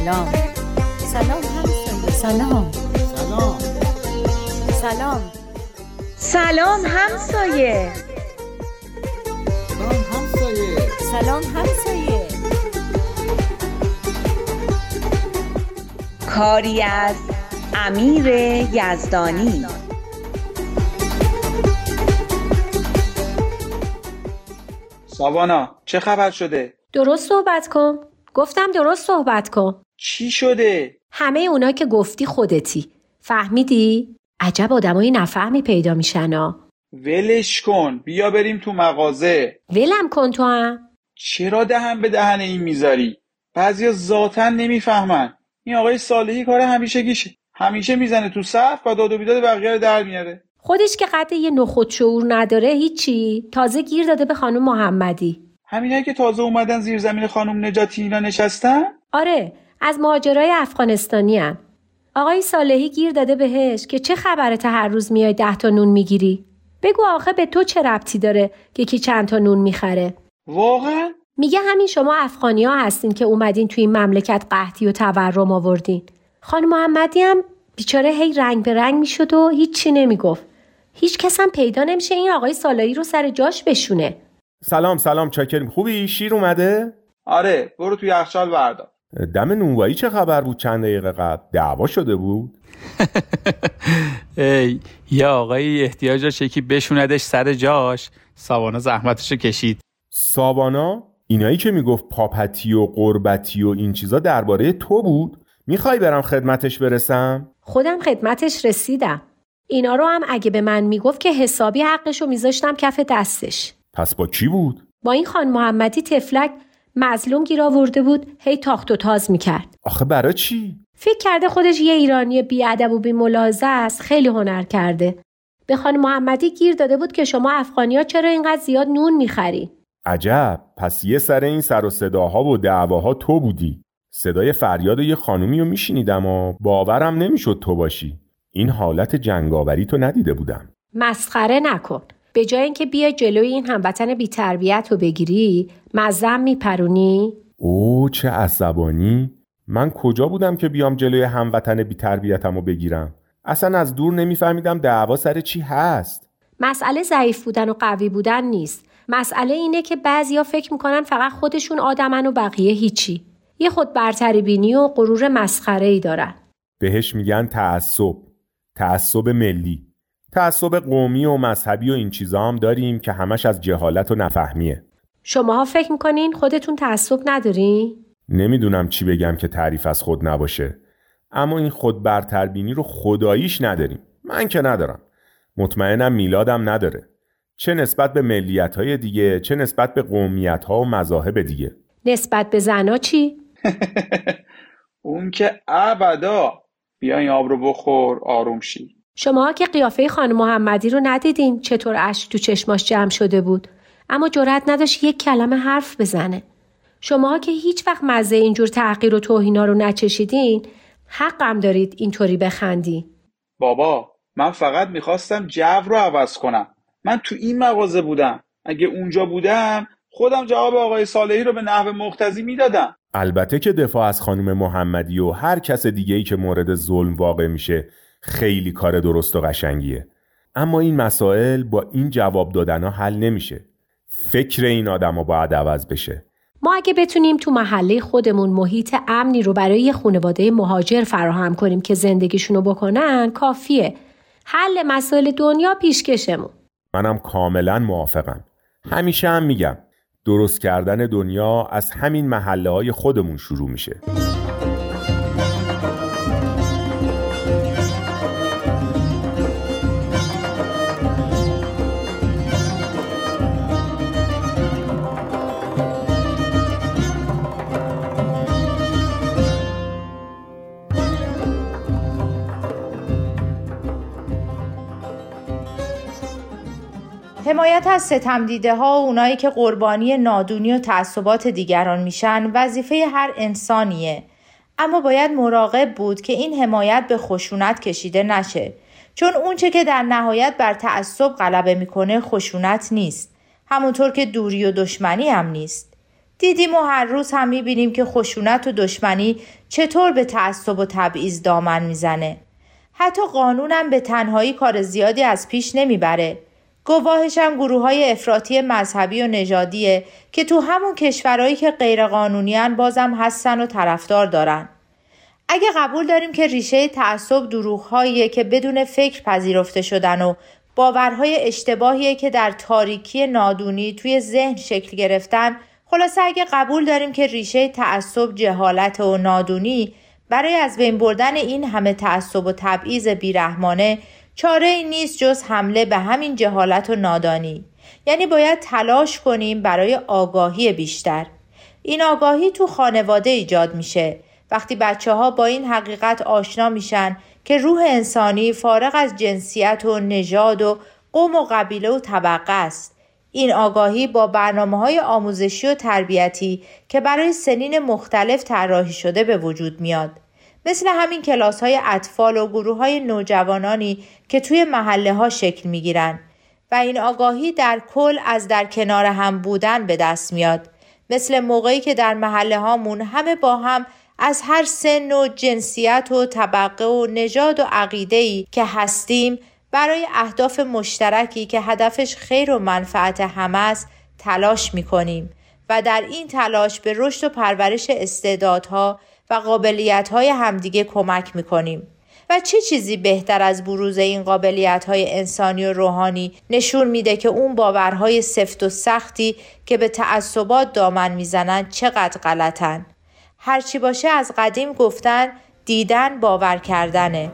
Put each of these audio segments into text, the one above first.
سلام. سلام همسایه سلام. سلام. سلام. سلام همسایه سلام همسایه سلام همسایه کاری از امیر یزدانی. ساوانا چه خبر شده؟ درست صحبت کن. گفتم درست صحبت کن. چی شده؟ همه اونا که گفتی خودتی. فهمیدی؟ عجب آدمایی نفهمی پیدا میشن ها ولش کن. بیا بریم تو مغازه. ولم کن تو هم. چرا دهن به دهن این می‌ذاری؟ بعضیا ذاتا نمی‌فهمن. این آقای صالحی کار همیشه گیشه. همیشه می‌زنه تو صف و داد و بیداد بقیه رو در میاره. خودش که قد یه نخود شعور نداره هیچی. تازه گیر داده به خانم محمدی. همینایی که تازه اومدن زیر زمین خانم نجاتی اینا نشستن؟ آره. از مهاجرای افغانستانی هم. آقای صالحی گیر داده بهش که چه خبرته هر روز میای ده تا نون می‌گیری؟ بگو آخه به تو چه ربطی داره که کی چند تا نون می‌خره؟ واقعا؟ میگه همین شما افغانی ها هستین که اومدین توی این مملکت قحطی و تورم آوردین. خانم محمدی هم بیچاره هی رنگ به رنگ می‌شد و هیچی نمی‌گفت. هیچ کس هم پیدا نمیشه این آقای صالحی رو سر جاش بشونه. سلام سلام چاکریم خوبی؟ شیر اومده؟ آره برو توی یخچال بردار. دم نونوایی چه خبر بود چند دقیقه قبل؟ دعوا شده بود؟ ای یه آقایی احتیاج داشت یکی بشوندش سر جاش. ساوانا زحمتشو کشید. سابانا اینایی که می‌گفت پاپتی و قربتی و این چیزا درباره تو بود؟ می‌خوای برم خدمتش برسم؟ خودم خدمتش رسیدم. اینا رو هم اگه به من می‌گفت که حسابی حقش رو میذاشتم کف دستش. پس با کی بود؟ با این خان محمدی تفلک مظلوم گیر آورده بود هی تاخت و تاز می‌کرد. آخه برا چی؟ فکر کرده خودش یه ایرانی بیادب و بی ملاحظه است خیلی هنر کرده. به خان محمدی گیر داده بود که شما افغانیا چرا اینقدر زیاد نون می‌خرین عجب پس یه سر این سر و صداها و دعواها تو بودی. صدای فریاد یه خانومی رو میشنیدم و باورم نمی‌شد تو باشی. این حالت جنگاوری تو ندیده بودم. مسخره نکن. به جای اینکه بیای جلوی این هموطن بیتربیت رو بگیری مزم میپرونی؟ او چه عصبانی. من کجا بودم که بیام جلوی هموطن بیتربیتم رو بگیرم؟ اصلا از دور نمیفهمیدم دعوا سر چی هست. مسئله ضعیف بودن و قوی بودن نیست. مسئله اینه که بعضیا فکر می‌کنن فقط خودشون آدمن و بقیه هیچی. یه خود برتری بینی و غرور مسخره ای دارن. بهش میگن تعصب. تعصب ملی. تعصب قومی و مذهبی و این چیزا هم داریم که همش از جهالت و نفهمیه. شماها فکر می‌کنین خودتون تعصب ندارین؟ نمی‌دونم چی بگم که تعریف از خود نباشه. اما این خود برتربینی رو خداییش نداریم. من که ندارم. مطمئنم میلادم نداره. چه نسبت به ملیت های دیگه چه نسبت به قومیت ها و مذاهب دیگه. نسبت به زنا چی؟ اون که ابدا بیا این آب رو بخور آروم شی. شما که قیافه خانم محمدی رو ندیدین چطور اشک تو چشماش جمع شده بود. اما جرأت نداشت یک کلمه حرف بزنه. شما که هیچ وقت مزه اینجور تحقیر و توهینا رو نچشیدین حقم دارید اینطوری بخندی بابا من فقط می‌خواستم جو رو عوض کنم. من تو این مغازه بودم. اگه اونجا بودم خودم جواب آقای صالحی رو به نحو مقتضی می‌دادم. البته که دفاع از خانم محمدی و هر کس دیگه ای که مورد ظلم واقع میشه خیلی کار درست و قشنگیه. اما این مسائل با این جواب دادن حل نمیشه. فکر این آدم باید عوض بشه. ما اگه بتونیم تو محله خودمون محیط امنی رو برای خانواده مهاجر فراهم کنیم که زندگیشونو بکنن کافیه. حل مسائل دنیا پیشکشمون. منم کاملا موافقم. همیشه هم میگم درست کردن دنیا از همین محله های خودمون شروع میشه. حمایت از ستم دیده ها و اونایی که قربانی نادونی و تعصبات دیگران میشن وظیفه هر انسانیه اما باید مراقب بود که این حمایت به خشونت کشیده نشه چون اونچه که در نهایت بر تعصب غلبه می‌کنه خشونت نیست همونطور که دوری و دشمنی هم نیست دیدیم و هر روز هم می‌بینیم که خشونت و دشمنی چطور به تعصب و تبعیض دامن می‌زنه. حتی قانونم به تنهایی کار زیادی از پیش نمی‌بره. گواهش هم گروه های افراطی مذهبی و نژادیه که تو همون کشورهایی که غیرقانونیان بازم هستن و طرفدار دارن. اگه قبول داریم که ریشه تعصب دروغهاییه که بدون فکر پذیرفته شدن و باورهای اشتباهیه که در تاریکی نادونی توی ذهن شکل گرفتن خلاصه اگه قبول داریم که ریشه تعصب جهالت و نادونی برای از بین بردن این همه تعصب و تبعیض بیرحمانه چاره ای نیست جز حمله به همین جهالت و نادانی. یعنی باید تلاش کنیم برای آگاهی بیشتر. این آگاهی تو خانواده ایجاد میشه. وقتی بچه ها با این حقیقت آشنا میشن که روح انسانی فارغ از جنسیت و نژاد و قوم و قبیله و طبقه است. این آگاهی با برنامه های آموزشی و تربیتی که برای سنین مختلف طراحی شده به وجود میاد. مثل همین کلاس های اطفال و گروه های نوجوانانی که توی محله ها شکل می گیرن و این آگاهی در کل از در کنار هم بودن به دست میاد. مثل موقعی که در محله هامون همه با هم از هر سن و جنسیت و طبقه و نژاد و عقیده که هستیم برای اهداف مشترکی که هدفش خیر و منفعت همه است تلاش می کنیم و در این تلاش به رشد و پرورش استعدادها و قابلیتهای همدیگه کمک می کنیم. و چه چیزی بهتر از بروز این قابلیت های انسانی و روحانی نشون میده که اون باورهای سفت و سختی که به تعصبات دامن می‌زنن چقدر غلطن هرچی باشه از قدیم گفتن دیدن باور کردنه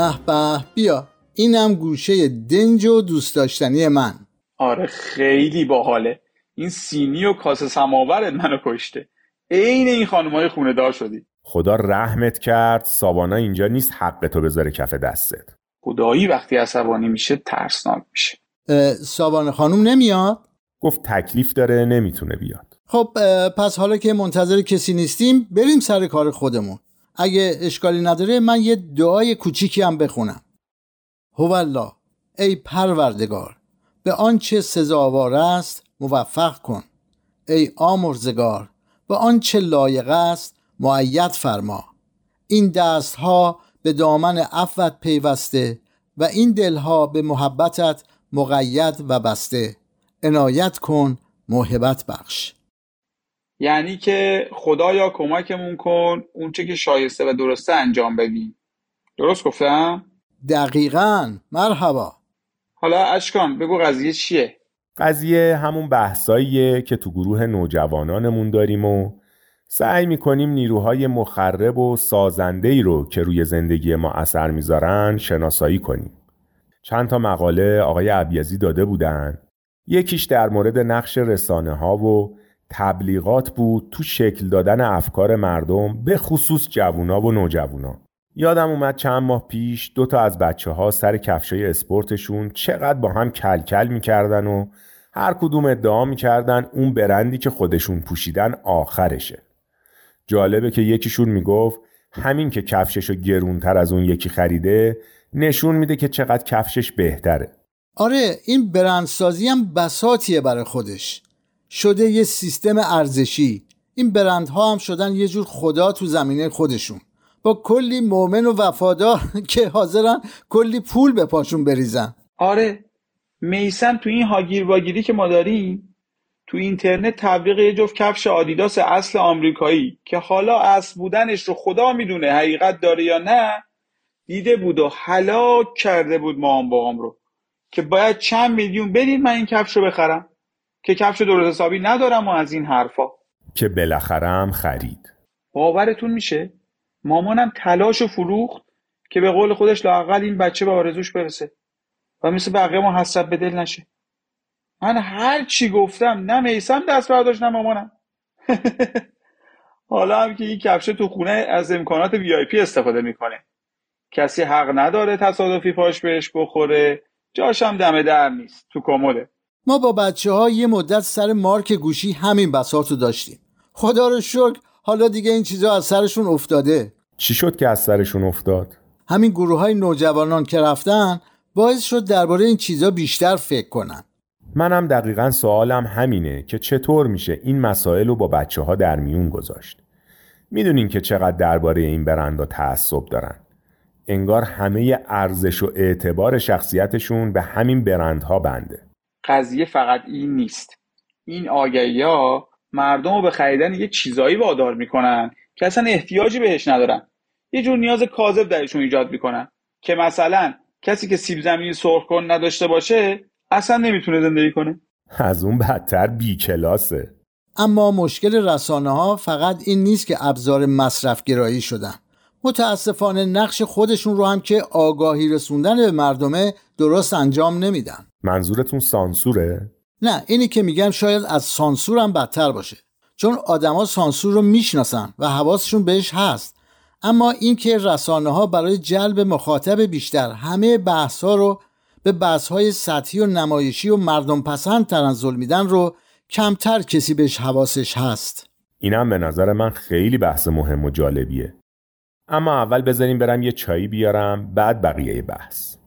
به به. بیا. اینم گوشه دنج و دوست داشتنی من. آره خیلی باحاله. این سینی و کاسه سماورت منو کشته. عین این خانمای خونه دار شدی. خدا رحمت کرد سابانا اینجا نیست حق تو بذاره کف دستت. خدایی وقتی عصبانی میشه ترسناک میشه. اه، سابانه خانوم نمیاد؟ گفت تکلیف داره نمی‌تونه بیاد. خب پس حالا که منتظر کسی نیستیم بریم سر کار خودمون. اگه اشکالی نداره من یه دعای کوچیکی هم بخونم. هوالله ای پروردگار به آنچه سزاوار است موفق کن. ای آمرزگار به آنچه لایق است معید فرما. این دستها به دامن عفوت پیوسته و این دلها به محبتت مقید و بسته. عنایت کن موهبت بخش. یعنی که خدایا کمکمون کن اونچه که شایسته و درسته انجام بدیم درست گفتم؟ دقیقا مرحبا حالا اشکان بگو قضیه چیه؟ قضیه همون بحثاییه که تو گروه نوجوانانمون داریم و سعی می‌کنیم نیروهای مخرب و سازندهی رو که روی زندگی ما اثر می‌ذارن شناسایی کنیم. چند تا مقاله آقای عبیزی داده بودن. یکیش در مورد نقش رسانه ها و تبلیغات بود تو شکل دادن افکار مردم به خصوص جوونا و نوجوونا. یادم اومد چند ماه پیش دو تا از بچه ها سر کفشای اسپورتشون چقدر با هم کلکل می‌کردن و هر کدوم ادعا می‌کردن اون برندی که خودشون پوشیدن آخرشه. جالبه که یکیشون می‌گفت همین که کفششو گرونتر از اون یکی خریده نشون میده که چقدر کفشش بهتره. آره این برندسازی هم بساتیه برای خودش شده یه سیستم ارزشی. این برندها هم شدن یه جور خدا تو زمینه خودشون. با کلی مؤمن و وفادار که حاضرن کلی پول به پاشون بریزن. آره میسم تو این هاگیر واگیری که ما داریم تو اینترنت تبلیغ یه جفت کفش آدیداس اصل آمریکایی که حالا اصل بودنش رو خدا می‌دونه حقیقت داره یا نه دیده بود و هلاک کرده بود ما با رو. که باید چند میلیون بدید من این کفش رو بخرم. که کفش درست حسابی ندارم و از این حرفا. که بالاخره هم خرید. باورتون میشه؟ مامانم تلاش و فروخت که به قول خودش لاقل این بچه به آرزوش برسه. و مثل بقیه ما حسرت به دل نشه. من هر چی گفتم نه میسم دست برداشت نه مامانم. حالا هم که این کفشه تو خونه از امکانات وی آی پی استفاده می‌کنه. کسی حق نداره تصادفی پاش بهش بخوره. جاشم دم در نیست. تو کموده ما با بچه ها یه مدت سر مارک گوشی همین بساط رو داشتیم. خدا رو شکر حالا دیگه این چیزا از سرشون افتاده. چی شد که از سرشون افتاد؟ همین گروه های نوجوانان که رفتن باعث شد درباره این چیزا بیشتر فکر کنن. منم دقیقا سوالم همینه که چطور میشه این مسائل رو با بچه ها در میون گذاشت؟ می‌دونین که چقدر درباره این برندا تعصب دارن. انگار همه ارزش و اعتبار شخصیتشون به همین برندها بنده. قضیه فقط این نیست. این آگهی ها مردم رو به خریدن یه چیزایی وادار می‌کنن که اصلا احتیاجی بهش ندارن. یه جور نیاز کاذب درشون ایجاد می‌کنن که مثلا کسی که سیب زمینی سرخ کن نداشته باشه اصلا نمی‌تونه زندگی کنه. از اون بدتر بی کلاسه. اما مشکل رسانه ها فقط این نیست که ابزار مصرف گرایی شدن. متاسفانه نقش خودشون رو هم که آگاهی رسوندن به مردمه درست انجام نمیدن. منظورتون سانسوره؟ نه اینی که میگم شاید از سانسور هم بدتر باشه. چون آدما سانسور رو می‌شناسن و حواسشون بهش هست. اما اینکه رسانه ها برای جلب مخاطب بیشتر همه بحث ها رو به بحث های سطحی و نمایشی و مردم پسند تنزل میدن رو کمتر کسی بهش حواسش هست. اینم به نظر من خیلی بحث مهم و جالبیه. اما اول بذاریم برم یه چایی بیارم بعد بقیه بحث.